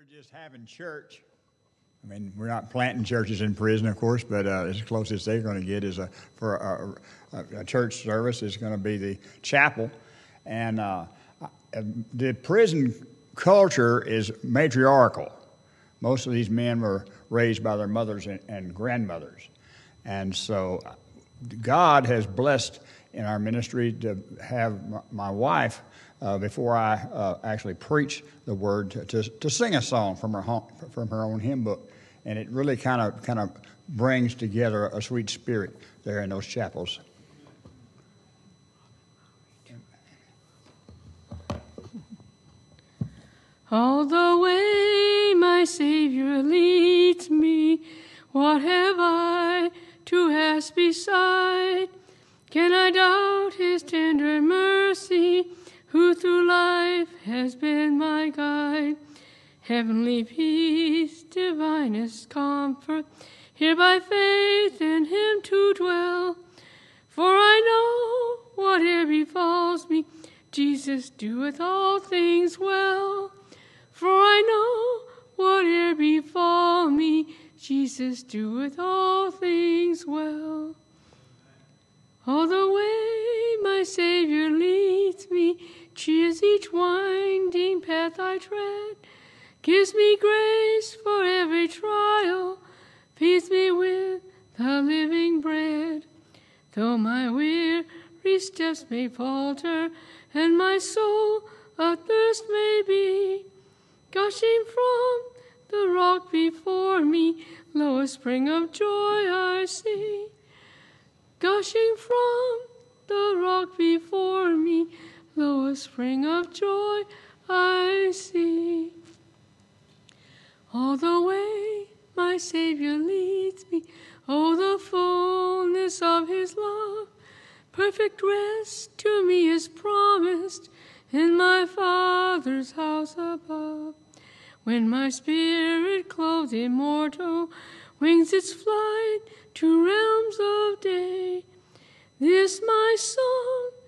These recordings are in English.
We're just having church. I mean, we're not planting churches in prison, of course, but uh, as close as they're going to get is a, for a, a, a church service is going to be the chapel. And uh, the prison culture is matriarchal. Most of these men were raised by their mothers and, and grandmothers. And so God has blessed in our ministry to have my wife uh, before I uh, actually preach the word to, to, to, sing a song from her home, from her own hymn book, and it really kind of kind of brings together a sweet spirit there in those chapels. All the way my Savior leads me, what have I to ask beside? Can I doubt His tender mercy? Through life has been my guide. Heavenly peace, divinest comfort, here by faith in him to dwell. For I know whatever befalls me, Jesus doeth all things well. For I know whatever befall me, Jesus doeth all things well. All the way my Savior leads me, cheers each winding path I tread, gives me grace for every trial, feeds me with the living bread. Though my weary steps may falter, and my soul athirst may be, gushing from the rock before me, lo, a spring of joy I see. Gushing from the rock before me, lo, a spring of joy I see. All the way my Savior leads me, oh, the fullness of His love. Perfect rest to me is promised in my Father's house above. When my spirit clothed immortal wings its flight to realms of day, this my song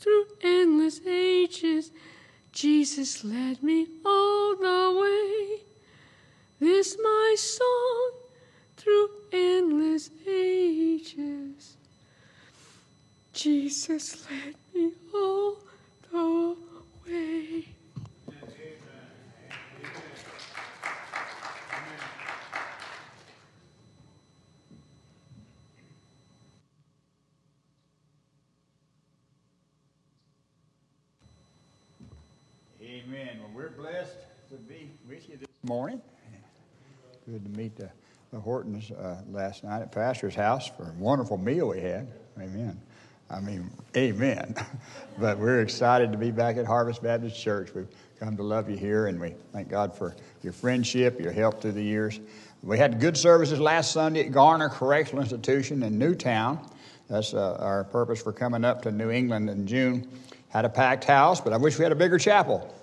through endless ages. Jesus led me all the way. This my song through endless ages. Jesus led me all the way. Amen. Well, we're blessed to be with you this morning. Good to meet the, the Hortons uh, last night at Pastor's house for a wonderful meal we had. Amen. I mean, amen. but we're excited to be back at Harvest Baptist Church. We've come to love you here, and we thank God for your friendship, your help through the years. We had good services last Sunday at Garner Correctional Institution in Newtown. That's uh, our purpose for coming up to New England in June. Had a packed house, but I wish we had a bigger chapel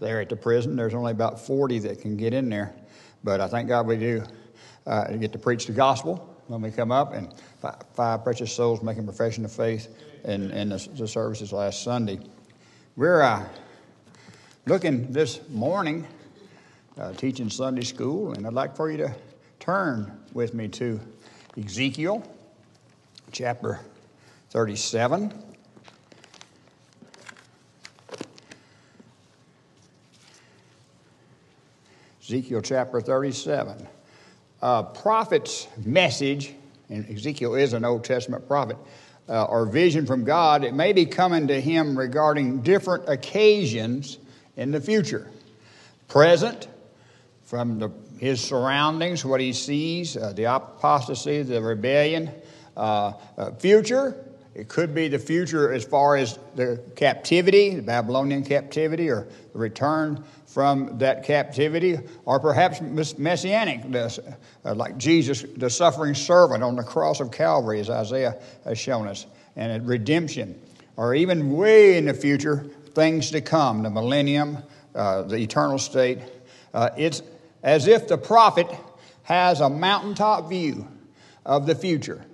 there at the prison. There's only about 40 that can get in there, but I thank God we do uh, get to preach the gospel when we come up, and five, five precious souls making profession of faith in, in the, the services last Sunday. We're uh, looking this morning, uh, teaching Sunday school, and I'd like for you to turn with me to Ezekiel chapter 37. Ezekiel chapter 37. A prophet's message, and Ezekiel is an Old Testament prophet, uh, or vision from God, it may be coming to him regarding different occasions in the future. Present, from the, his surroundings, what he sees, uh, the apostasy, the rebellion. Uh, uh future, it could be the future as far as the captivity, the Babylonian captivity, or the return from that captivity, or perhaps messianic, uh, like Jesus, the suffering servant on the cross of Calvary, as Isaiah has shown us, and redemption, or even way in the future, things to come, the millennium, uh, the eternal state. Uh, it's as if the prophet has a mountaintop view of the future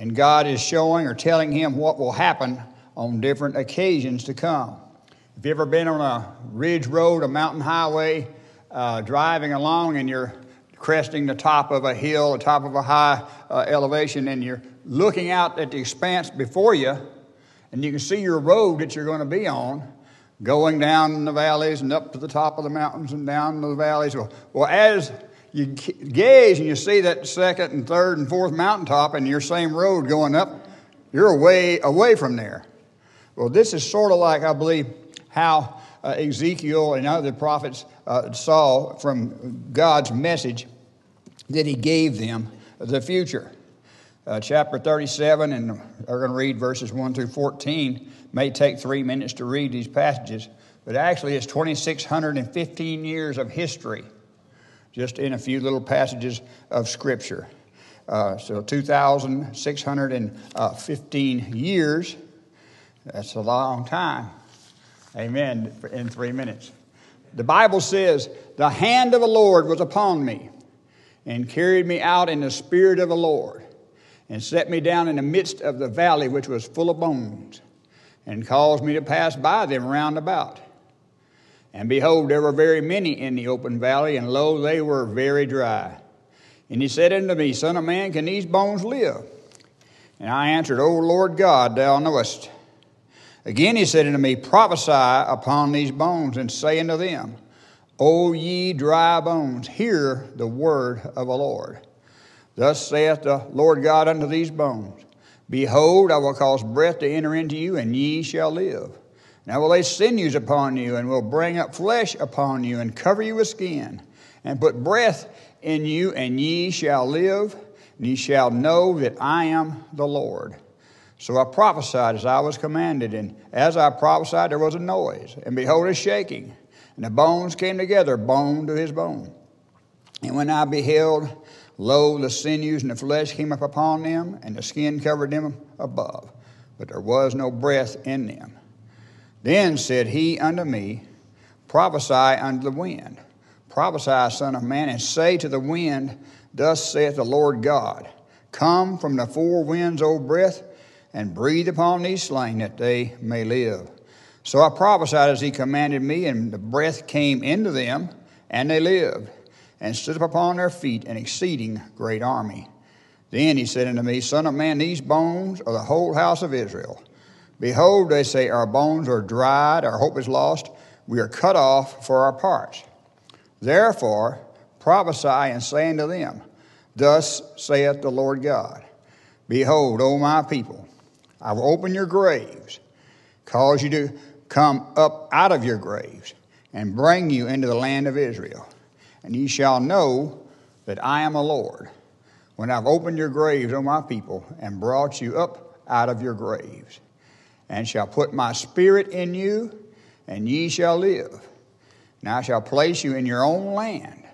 and God is showing or telling him what will happen on different occasions to come. If you've ever been on a ridge road, a mountain highway, uh, driving along and you're cresting the top of a hill, the top of a high uh, elevation, and you're looking out at the expanse before you, and you can see your road that you're going to be on going down the valleys and up to the top of the mountains and down the valleys. Well, well as you gaze and you see that second and third and fourth mountaintop and your same road going up, you're away away from there. Well, this is sort of like I believe how uh, Ezekiel and other prophets uh, saw from God's message that He gave them the future. Uh, chapter 37, and we're going to read verses 1 through 14. May take three minutes to read these passages, but actually it's 2,615 years of history just in a few little passages of Scripture. Uh, so 2,615 years, that's a long time. Amen, in three minutes. The Bible says, The hand of the Lord was upon me and carried me out in the spirit of the Lord and set me down in the midst of the valley which was full of bones and caused me to pass by them round about. And behold, there were very many in the open valley, and lo, they were very dry. And he said unto me, Son of man, can these bones live? And I answered, O Lord God, thou knowest. Again he said unto me, Prophesy upon these bones, and say unto them, O ye dry bones, hear the word of the Lord. Thus saith the Lord God unto these bones Behold, I will cause breath to enter into you, and ye shall live. And I will lay sinews upon you, and will bring up flesh upon you, and cover you with skin, and put breath in you, and ye shall live, and ye shall know that I am the Lord. So I prophesied as I was commanded, and as I prophesied, there was a noise, and behold, a shaking, and the bones came together, bone to his bone. And when I beheld, lo, the sinews and the flesh came up upon them, and the skin covered them above, but there was no breath in them. Then said he unto me, Prophesy unto the wind, prophesy, Son of Man, and say to the wind, Thus saith the Lord God, Come from the four winds, O breath and breathe upon these slain that they may live. So I prophesied as he commanded me, and the breath came into them, and they lived, and stood up upon their feet, an exceeding great army. Then he said unto me, Son of man, these bones are the whole house of Israel. Behold, they say, Our bones are dried, our hope is lost, we are cut off for our parts. Therefore, prophesy and say unto them, Thus saith the Lord God Behold, O my people, I will open your graves, cause you to come up out of your graves, and bring you into the land of Israel. And ye shall know that I am a Lord, when I've opened your graves, O my people, and brought you up out of your graves, and shall put my spirit in you, and ye shall live. And I shall place you in your own land.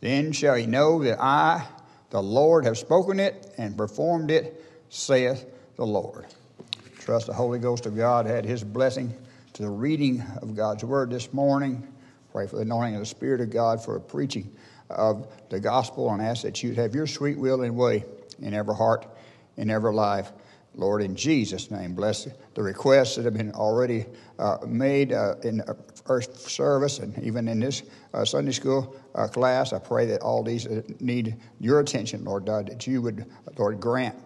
Then shall ye know that I, the Lord, have spoken it and performed it, saith the Lord. Trust the Holy Ghost of God had his blessing to the reading of God's word this morning. Pray for the anointing of the Spirit of God for the preaching of the gospel and ask that you'd have your sweet will and way in every heart, in every life. Lord, in Jesus' name, bless the requests that have been already uh, made uh, in the first service and even in this uh, Sunday school uh, class. I pray that all these uh, need your attention, Lord God, that you would, Lord, grant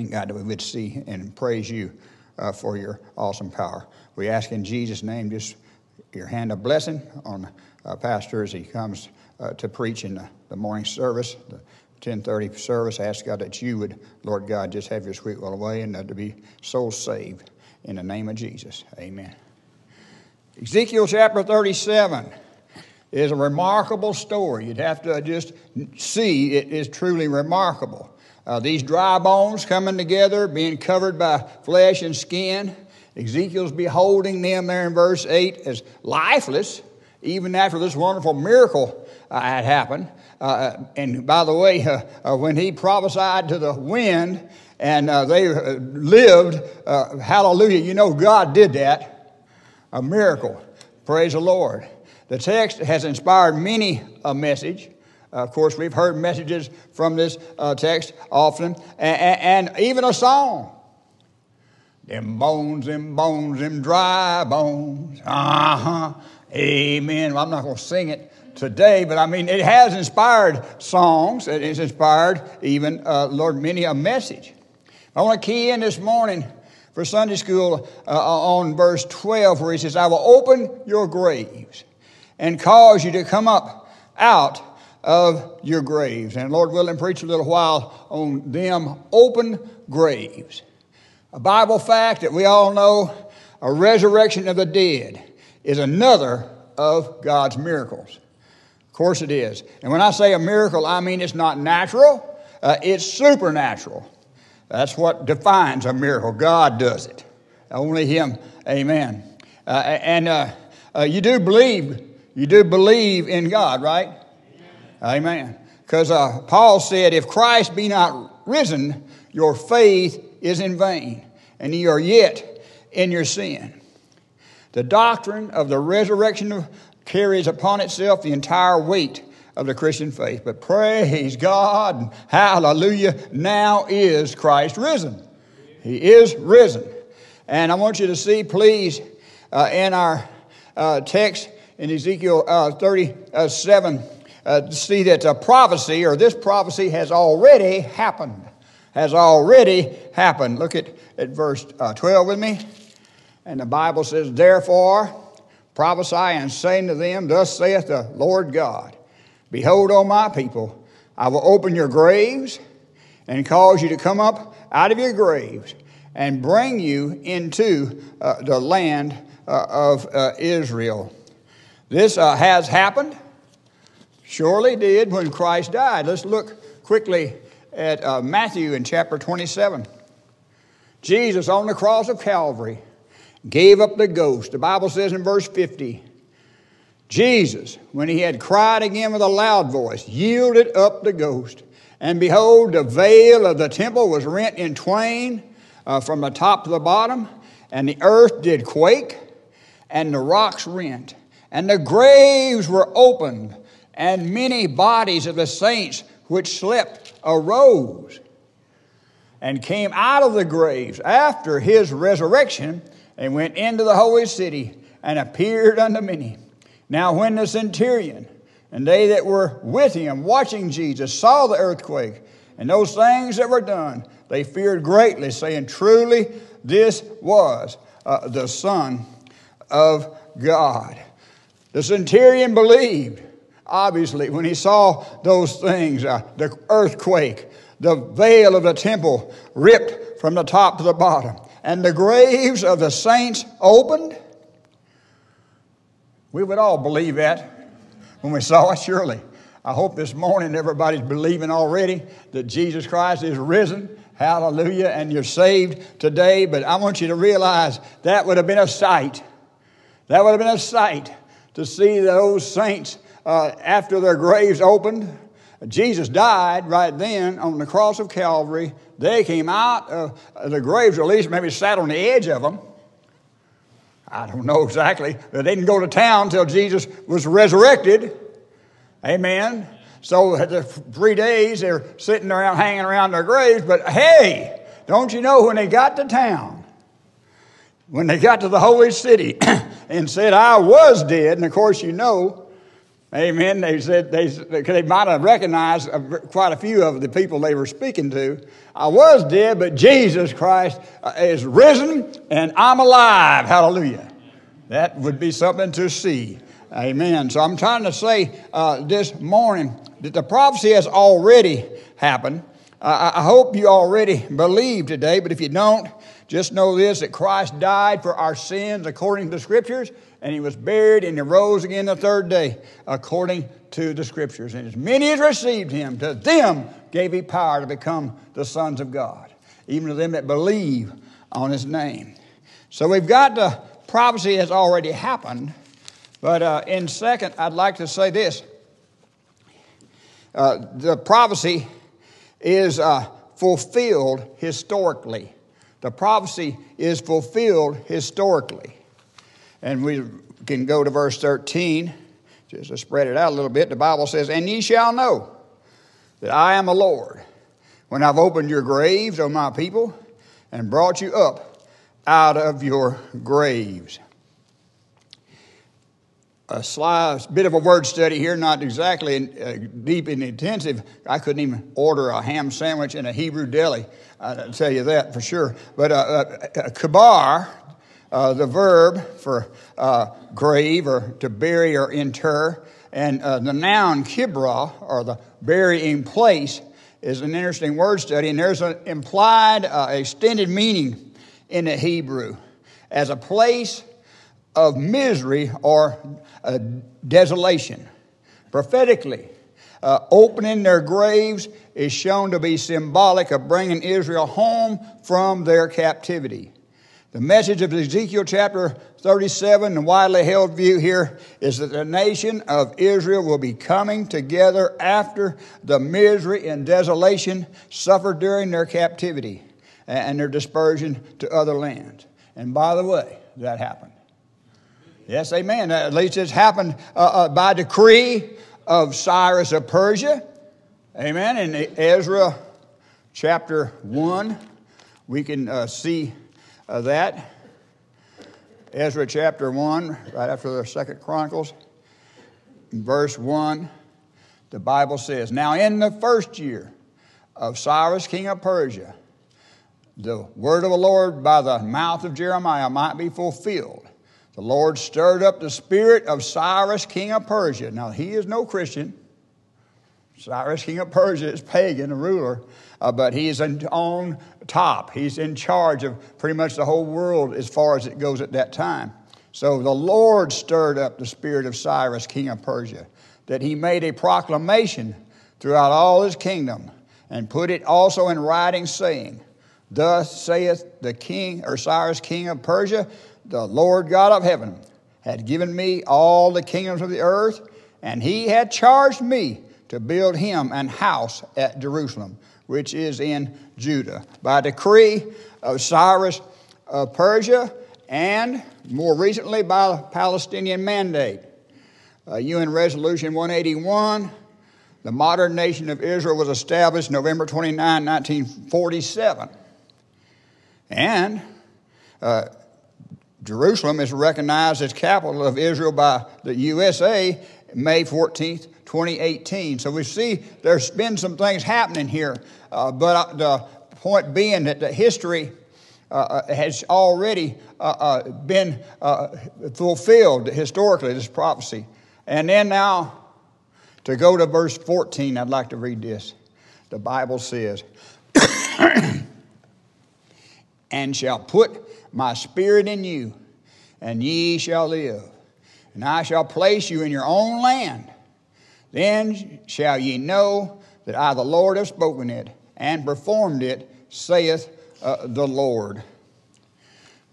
and God, that we would see and praise you uh, for your awesome power. We ask in Jesus' name just your hand of blessing on uh, Pastor as he comes uh, to preach in the, the, morning service, the 1030 service. I ask God that you would, Lord God, just have your sweet will away and uh, to be souls saved in the name of Jesus. Amen. Ezekiel chapter 37 is a remarkable story. You'd have to just see it is truly remarkable. Uh, these dry bones coming together, being covered by flesh and skin. Ezekiel's beholding them there in verse 8 as lifeless, even after this wonderful miracle uh, had happened. Uh, and by the way, uh, uh, when he prophesied to the wind and uh, they lived, hallelujah, you know God did that. A miracle. Praise the Lord. The text has inspired many a message. Of course, we've heard messages from this uh, text often, and, and, even a song. Them bones, them bones, them dry bones. Uh huh. Amen. Well, I'm not going to sing it today, but I mean, it has inspired songs. It has inspired even, uh, Lord, many a message. I want to key in this morning for Sunday school uh, on verse 12 where he says, I will open your graves and cause you to come up out of your graves. And Lord willing, preach a little while on them open graves. A Bible fact that we all know a resurrection of the dead is another of God's miracles. Of course, it is. And when I say a miracle, I mean it's not natural, uh, it's supernatural. That's what defines a miracle. God does it. Only Him. Amen. Uh, and uh, uh you do believe, you do believe in God, right? Amen. Because uh, Paul said, if Christ be not risen, your faith is in vain, and ye are yet in your sin. The doctrine of the resurrection carries upon itself the entire weight of the Christian faith. But praise God, hallelujah, now is Christ risen. He is risen. And I want you to see, please, uh, in our uh, text in Ezekiel uh, 37, uh, see that a prophecy or this prophecy has already happened. Has already happened. Look at, at verse uh, 12 with me. And the Bible says, Therefore, prophesy and say to them, Thus saith the Lord God Behold, O my people, I will open your graves and cause you to come up out of your graves and bring you into uh, the land uh, of uh, Israel. This uh, has happened surely did when Christ died. Let's look quickly at uh, Matthew in chapter 27. Jesus on the cross of Calvary gave up the ghost. The Bible says in verse 50 Jesus, when he had cried again with a loud voice, yielded up the ghost. And behold, the veil of the temple was rent in twain uh, from the top to the bottom, and the earth did quake, and the rocks rent, and the graves were opened and many bodies of the saints which slept arose and came out of the graves after his resurrection and went into the holy city and appeared unto many. Now, when the centurion and they that were with him watching Jesus saw the earthquake and those things that were done, they feared greatly, saying, Truly, this was uh, the Son of God. The centurion believed obviously, when he saw those things uh, the earthquake, the veil of the temple ripped from the top to the bottom, and the graves of the saints opened. We would all believe that when we saw it, surely. I hope this morning everybody's believing already that Jesus Christ is risen. Hallelujah. And you're saved today. But I want you to realize that would have been a sight. That would have been a sight to see those saints uh, after their graves opened, Jesus died right then on the cross of Calvary. They came out of the graves, or at least maybe sat on the edge of them. I don't know exactly. They didn't go to town until Jesus was resurrected. Amen. So the three days they're sitting around, hanging around their graves. But hey, don't you know when they got to town, when they got to the holy city and said, I was dead, and of course you know Amen. They said they, they might have recognized quite a few of the people they were speaking to. I was dead, but Jesus Christ uh, is risen and I'm alive. Hallelujah. That would be something to see. Amen. So I'm trying to say uh, this morning that the prophecy has already happened. Uh, I hope you already believe today, but if you don't, just know this that Christ died for our sins according to the scriptures and he was buried and he rose again the third day according to the scriptures. And as many as received him, to them gave he power to become the sons of God, even to them that believe on his name. So we've got the prophecy has already happened, but uh, in second, I'd like to say this. Uh, the prophecy is uh, fulfilled historically. The prophecy is fulfilled historically. And we can go to verse 13, just to spread it out a little bit. The Bible says, And ye shall know that I am the Lord, when I've opened your graves, O my people, and brought you up out of your graves. A slight bit of a word study here, not exactly uh, deep and intensive. I couldn't even order a ham sandwich in a Hebrew deli. I'll tell you that for sure. But uh, uh, kabar, uh, the verb for uh, grave or to bury or inter, and uh, the noun kibra, or the burying place, is an interesting word study, and there's an implied uh, extended meaning in the Hebrew as a place of misery or uh, desolation. Prophetically, uh, opening their graves is shown to be symbolic of bringing Israel home from their captivity. The message of Ezekiel chapter 37, the widely held view here, is that the nation of Israel will be coming together after the misery and desolation suffered during their captivity and their dispersion to other lands. And by the way, that happened. Yes, amen. At least it's happened uh, uh, by decree of Cyrus of Persia. Amen. In Ezra chapter 1, we can uh, see uh, that. Ezra chapter 1, right after the second Chronicles, verse 1, the Bible says, Now in the first year of Cyrus, king of Persia, the word of the Lord by the mouth of Jeremiah might be fulfilled. The Lord stirred up the spirit of Cyrus, king of Persia. Now, he is no Christian. Cyrus, king of Persia, is pagan, a ruler uh, but he's on top. He's in charge of pretty much the whole world as far as it goes at that time. So the Lord stirred up the spirit of Cyrus, king of Persia, that he made a proclamation throughout all his kingdom and put it also in writing, saying, Thus saith the king, or Cyrus, king of Persia, the Lord God of heaven, had given me all the kingdoms of the earth, and he had charged me to build him an house at Jerusalem which is in Judah, by decree of Cyrus of Persia, and more recently by Palestinian mandate. Uh, UN Resolution 181, the modern nation of Israel was established November 29, 1947. And uh, Jerusalem is recognized as capital of Israel by the USA May 14th, 2018. So we see there's been some things happening here. Uh, but uh, the point being that the history uh, uh has already uh, uh, been fulfilled historically, this prophecy. And then now, to go to verse 14, I'd like to read this. The Bible says, And shall put my spirit in you, and ye shall live. And I shall place you in your own land then shall ye know that I, the Lord, have spoken it and performed it, saith uh, the Lord.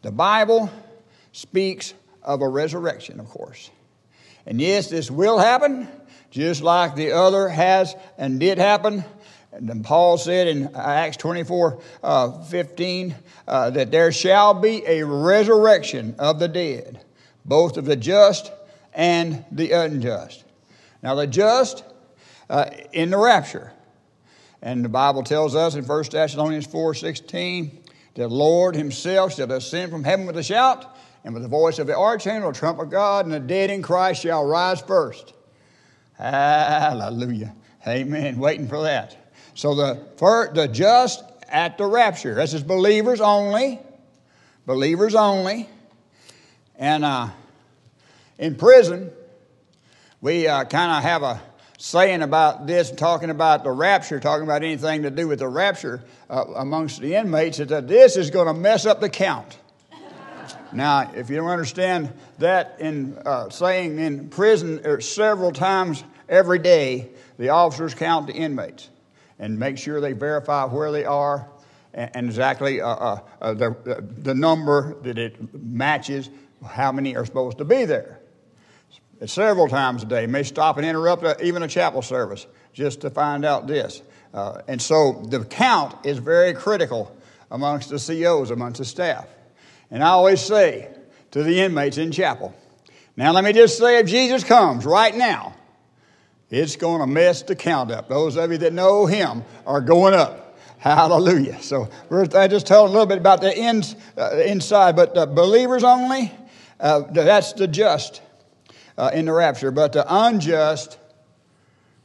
The Bible speaks of a resurrection, of course. And yes, this will happen, just like the other has and did happen. And Paul said in Acts 24 uh, 15 uh, that there shall be a resurrection of the dead, both of the just and the unjust. Now, the just uh, in the rapture. And the Bible tells us in 1 Thessalonians 4 16, the Lord himself shall descend from heaven with a shout, and with the voice of the archangel, the trump of God, and the dead in Christ shall rise first. Hallelujah. Amen. Waiting for that. So the, for the just at the rapture. This is believers only. Believers only. And uh, in prison, we uh, kind of have a saying about this, talking about the rapture, talking about anything to do with the rapture uh, amongst the inmates, is that this is going to mess up the count. now, if you don't understand that, in uh, saying in prison er, several times every day, the officers count the inmates and make sure they verify where they are and, and exactly uh, uh, uh the, the number that it matches how many are supposed to be there several times a day, may stop and interrupt a, even a chapel service just to find out this. Uh, and so the count is very critical amongst the COs, amongst the staff. And I always say to the inmates in chapel, now let me just say if Jesus comes right now, it's going to mess the count up. Those of you that know him are going up. Hallelujah. So I just told a little bit about the ins, uh, inside, but the believers only, uh, that's the just uh, in the rapture. But the unjust,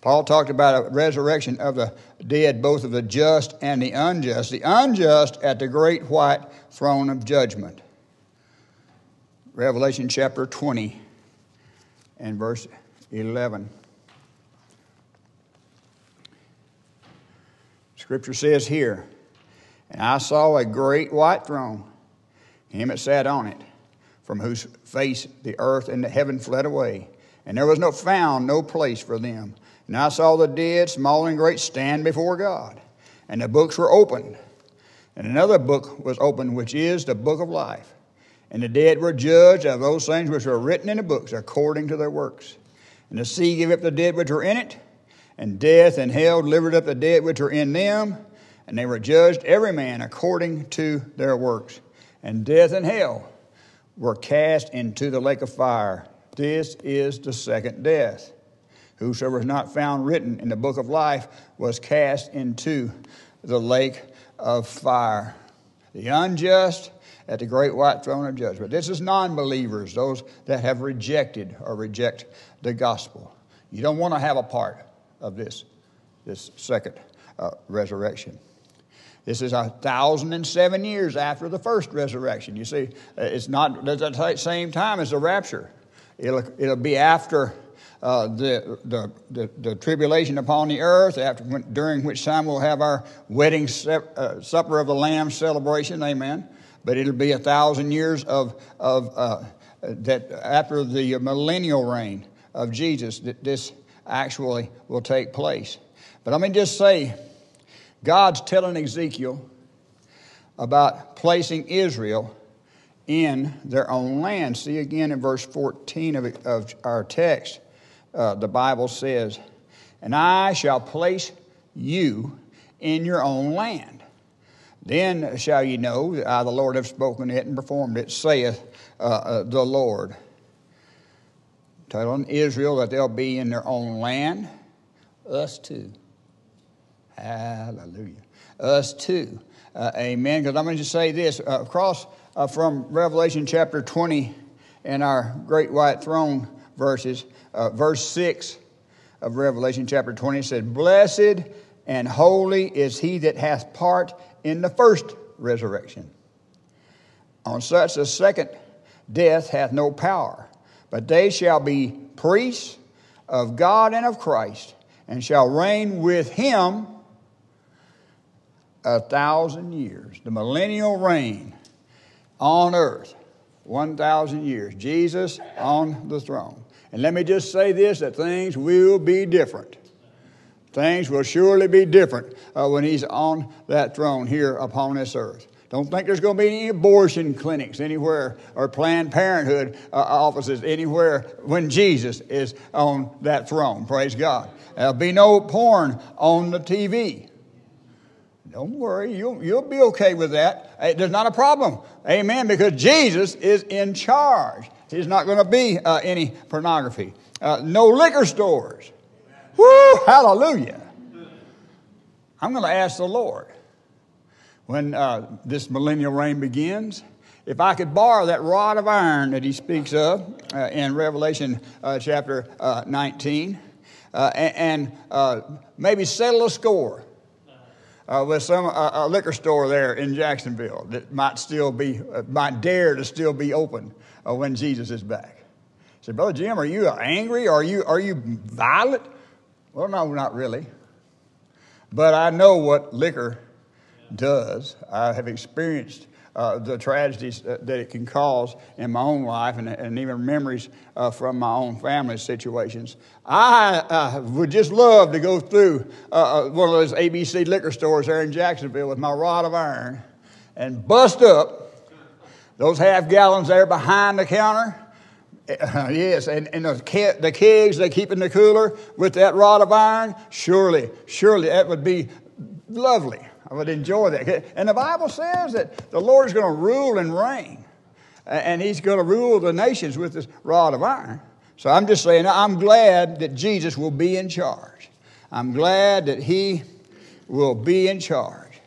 Paul talked about a resurrection of the dead, both of the just and the unjust. The unjust at the great white throne of judgment. Revelation chapter 20 and verse 11. Scripture says here, And I saw a great white throne, him that sat on it, from whose face the earth and the heaven fled away, and there was no found no place for them. And I saw the dead, small and great, stand before God, and the books were opened. And another book was opened, which is the book of life. And the dead were judged of those things which were written in the books according to their works. And the sea gave up the dead which were in it, and death and hell delivered up the dead which were in them, and they were judged every man according to their works. And death and hell were cast into the lake of fire. This is the second death. Whosoever was not found written in the book of life was cast into the lake of fire. The unjust at the great white throne of judgment. This is non believers, those that have rejected or reject the gospel. You don't want to have a part of this, this second uh, resurrection. This is a thousand and seven years after the first resurrection. You see, uh, it's not at the same time as the rapture. It'll, it'll be after uh, the, the, the, the, tribulation upon the earth, after during which time we'll have our wedding sep, uh, supper of the Lamb celebration. Amen. But it'll be a thousand years of, of uh, that after the millennial reign of Jesus that this actually will take place. But let me just say, God's telling Ezekiel about placing Israel in their own land. See again in verse 14 of, of our text, uh, the Bible says, And I shall place you in your own land. Then shall ye know that I, the Lord, have spoken it and performed it, saith uh, uh, the Lord telling Israel that they'll be in their own land. Us too. Hallelujah. Us too. Uh, amen. Because I'm going to say this uh, across uh, from Revelation chapter 20 and our great white throne verses, uh, verse 6 of Revelation chapter 20 said, Blessed and holy is he that hath part in the first resurrection. On such a second death hath no power but they shall be priests of God and of Christ, and shall reign with him a thousand years. The millennial reign on earth, 1,000 years. Jesus on the throne. And let me just say this that things will be different. Things will surely be different uh, when he's on that throne here upon this earth. Don't think there's going to be any abortion clinics anywhere or Planned Parenthood uh, offices anywhere when Jesus is on that throne. Praise God. There'll be no porn on the TV. Don't worry, you'll, you'll be okay with that. There's not a problem. Amen. Because Jesus is in charge. There's not going to be uh, any pornography. Uh, no liquor stores. Woo! Hallelujah. I'm going to ask the Lord when uh, this millennial reign begins. If I could borrow that rod of iron that he speaks of uh, in Revelation uh, chapter uh, 19 uh, and, and uh, maybe settle a score Uh, with some a liquor store there in Jacksonville that might still be, uh, might dare to still be open uh, when Jesus is back. I said, Brother Jim, are you angry? Are you, are you violent? Well, no, not really. But I know what liquor does. I have experienced uh, the tragedies that it can cause in my own life and, and even memories uh, from my own family situations. I uh, would just love to go through uh, uh, one of those ABC liquor stores there in Jacksonville with my rod of iron and bust up those half gallons there behind the counter. Uh, yes, and, and the, the kegs they keep in the cooler with that rod of iron, surely, surely that would be lovely. I would enjoy that. And the Bible says that the Lord is going to rule and reign, and He's going to rule the nations with this rod of iron. So I'm just saying, I'm glad that Jesus will be in charge. I'm glad that He will be in charge.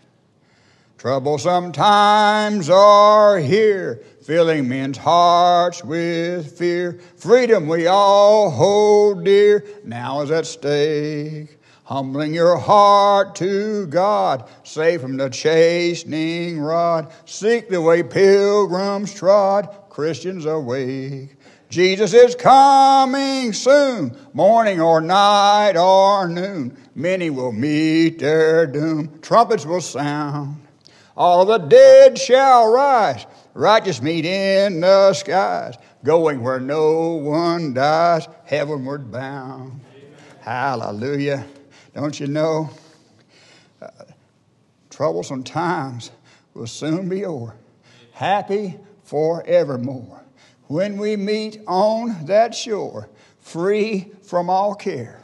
Troublesome times are here, filling men's hearts with fear. Freedom we all hold dear, now is at stake. Humbling your heart to God, safe from the chastening rod. Seek the way pilgrims trod, Christians awake. Jesus is coming soon, morning or night or noon. Many will meet their doom. Trumpets will sound. All the dead shall rise, righteous meet in the skies, going where no one dies, heavenward bound. Amen. Hallelujah. Don't you know? Uh, troublesome times will soon be over. Happy forevermore. When we meet on that shore, free from all care.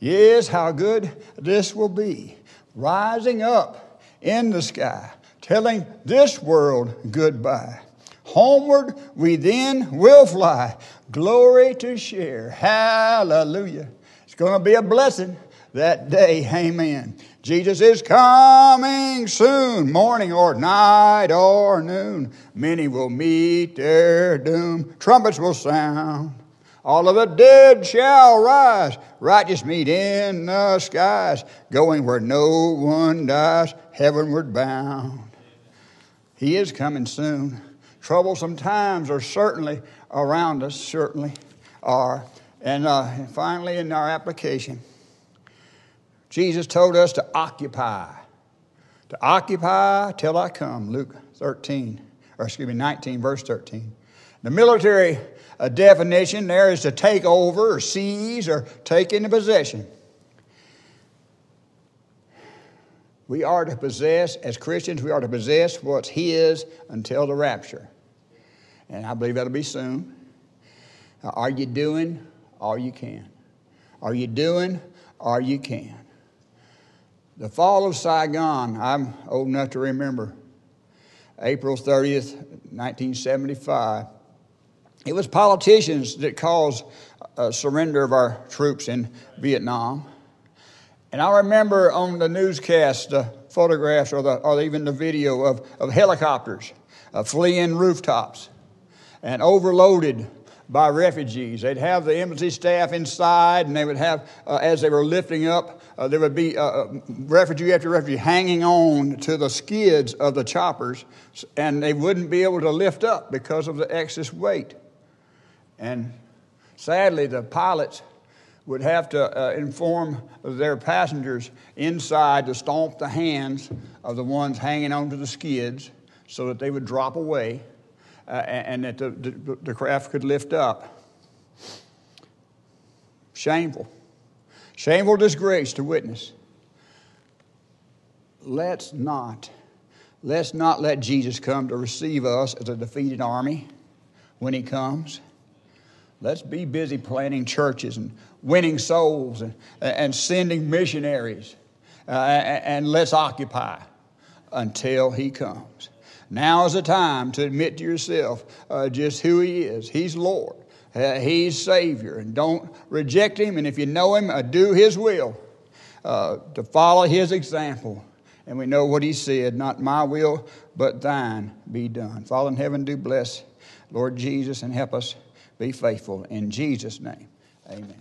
Yes, how good this will be. Rising up in the sky telling this world goodbye. Homeward we then will fly, glory to share. Hallelujah. It's going to be a blessing that day. Amen. Jesus is coming soon, morning or night or noon. Many will meet their doom. Trumpets will sound. All of the dead shall rise, righteous meet in the skies, going where no one dies, heavenward bound. He is coming soon. Troublesome times are certainly around us, certainly are. And uh, finally, in our application, Jesus told us to occupy. To occupy till I come, Luke 13, or excuse me, 19, verse 13. The military uh, definition there is to take over or seize or take into possession. We are to possess, as Christians, we are to possess what's His until the rapture. And I believe that'll be soon. Are you doing all you can? Are you doing all you can? The fall of Saigon, I'm old enough to remember, April 30th, 1975. It was politicians that caused a surrender of our troops in Vietnam. And I remember on the newscast the photographs or, the, or even the video of, of helicopters uh, fleeing rooftops and overloaded by refugees. They'd have the embassy staff inside, and they would have, uh, as they were lifting up, uh, there would be uh, uh, refugee after refugee hanging on to the skids of the choppers, and they wouldn't be able to lift up because of the excess weight. And sadly, the pilots would have to uh, inform their passengers inside to stomp the hands of the ones hanging onto the skids so that they would drop away uh, and, that the, the, the craft could lift up. Shameful. Shameful disgrace to witness. Let's not, let's not let Jesus come to receive us as a defeated army when he comes. Let's be busy planting churches and winning souls and, and sending missionaries. Uh, and let's occupy until he comes. Now is the time to admit to yourself uh, just who he is. He's Lord. Uh, he's Savior. And don't reject him. And if you know him, uh, do his will. Uh, to follow his example. And we know what he said not my will, but thine be done. Father in heaven, do bless Lord Jesus and help us be faithful. In Jesus' name, amen.